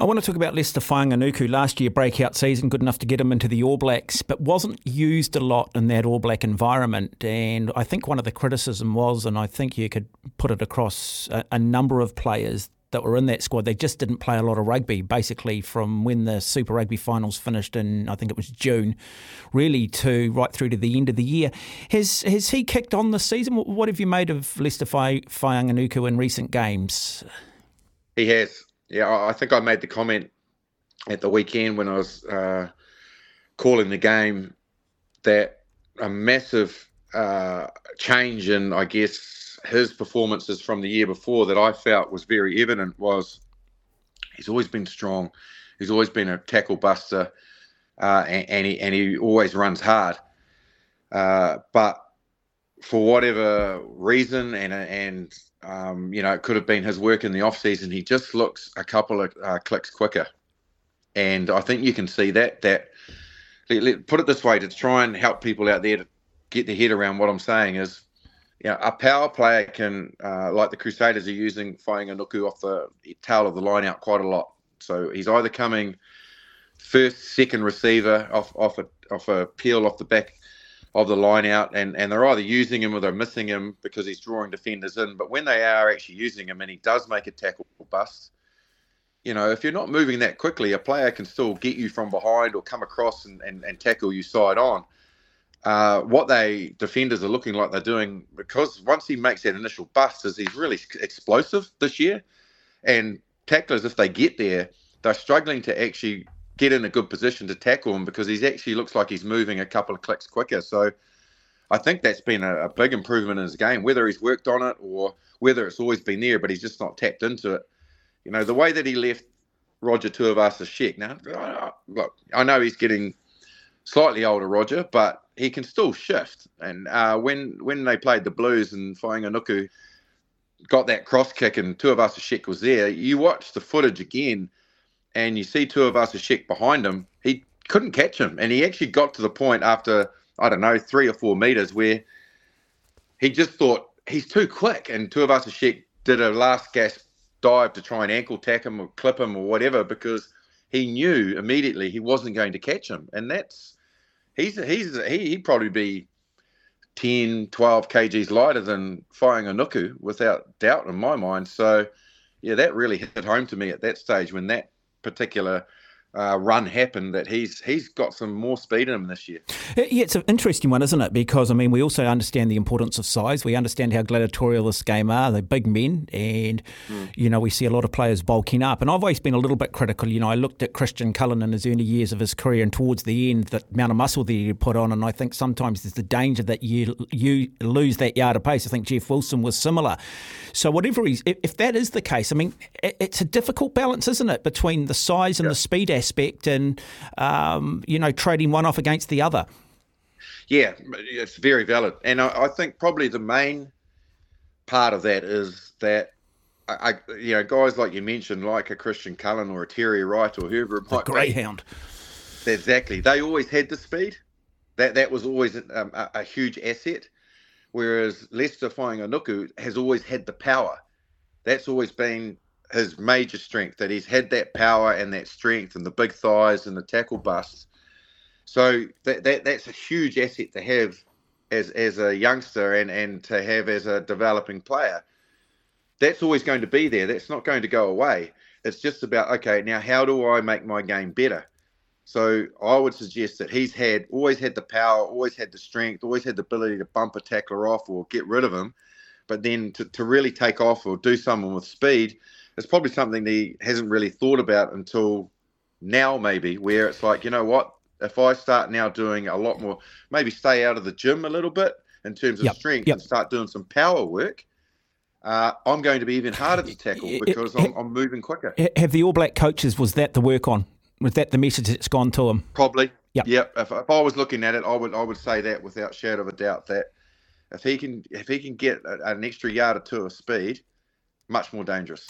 I want to talk about Leicester Fainga'anuku. Last year, breakout season, good enough to get him into the All Blacks, but wasn't used a lot in that All Black environment. And I think one of the criticism was, and I think you could put it across a, a number of players that were in that squad, they just didn't play a lot of rugby, basically from when the Super Rugby finals finished in, I think it was June, really to right through to the end of the year. Has has he kicked on this season? What have you made of Leicester Fainga'anuku in recent games? He has. Yeah, I think I made the comment at the weekend when I was uh, calling the game that a massive uh, change in, I guess, his performances from the year before that I felt was very evident was he's always been strong. He's always been a tackle buster, uh, and, and, he and he always runs hard. Uh, but for whatever reason, and and um, you know, it could have been his work in the off season. He just looks a couple of uh, clicks quicker, and I think you can see that. That let, let, put it this way to try and help people out there to get their head around what I'm saying is, you know, a power player can, uh, like the Crusaders are using, Fainga'anuku off the tail of the line out quite a lot. So he's either coming first, second receiver off off a off a peel off the back of the line out, and, and they're either using him or they're missing him because he's drawing defenders in. But when they are actually using him and he does make a tackle bust, you know, if you're not moving that quickly, a player can still get you from behind or come across and, and, and tackle you side on. Uh, what they defenders are looking like they're doing because once he makes that initial bust, is he's really explosive this year, and tacklers if they get there, they're struggling to actually get in a good position to tackle him because he's actually looks like he's moving a couple of clicks quicker. So I think that's been a, a, big improvement in his game, whether he's worked on it or whether it's always been there, but he's just not tapped into it. You know, the way that he left Roger Tuivasa-Sheck. Now, look, I know he's getting slightly older, Roger, but he can still shift. And uh, when when they played the Blues and Fainga'anuku got that cross kick and Tuivasa-Sheck was there, you watch the footage again and you see Tuivasa-Sheck behind him, he couldn't catch him. And he actually got to the point after, I don't know, three or four meters where he just thought he's too quick. And Tuivasa-Sheck did a last gasp dive to try and ankle tack him or clip him or whatever because he knew immediately he wasn't going to catch him. And that's, he's, he's, he, he'd probably be 10, 12 kgs lighter than Fainga'anuku without doubt in my mind. So, yeah, that really hit home to me at that stage when that particular uh, run happen that he's he's got some more speed in him this year. Yeah, it's an interesting one, isn't it? Because I mean, we also understand the importance of size. We understand how gladiatorial this game are. They're big men, and mm. you know we see a lot of players bulking up. And I've always been a little bit critical. You know, I looked at Christian Cullen in his early years of his career, and towards the end, the amount of muscle that he put on. And I think sometimes there's the danger that you you lose that yard of pace. I think Jeff Wilson was similar. So whatever he's, if, that is the case, I mean, it, it's a difficult balance, isn't it, between the size and yeah. the speed aspect and, um, you know, trading one off against the other. Yeah, it's very valid. And I, I think probably the main part of that is that I, you know, guys like you mentioned, like a Christian Cullen or a Terry Wright or whoever the Greyhound. Be, exactly. They always had the speed. That that was always um, a, a, huge asset. Whereas Leicester Fainga'anuku has always had the power. That's always been his major strength that he's had that power and that strength and the big thighs and the tackle busts. So that, that that's a huge asset to have as as a youngster and and to have as a developing player. That's always going to be there. That's not going to go away. It's just about okay, now how do I make my game better? So I would suggest that he's had always had the power, always had the strength, always had the ability to bump a tackler off or get rid of him. But then to, to really take off or do something with speed, it's probably something he hasn't really thought about until now, maybe, where it's like, you know what? If I start now doing a lot more, maybe stay out of the gym a little bit in terms of yep. strength yep. and start doing some power work, uh, I'm going to be even harder to tackle because I'm, I'm, moving quicker. Have the All Black coaches, was that the work on? Was that the message that's gone to them? Probably. Yep. Yep. If, if I was looking at it, I would I would say that without shadow of a doubt that if he can if he can get an extra yard or two of speed, much more dangerous.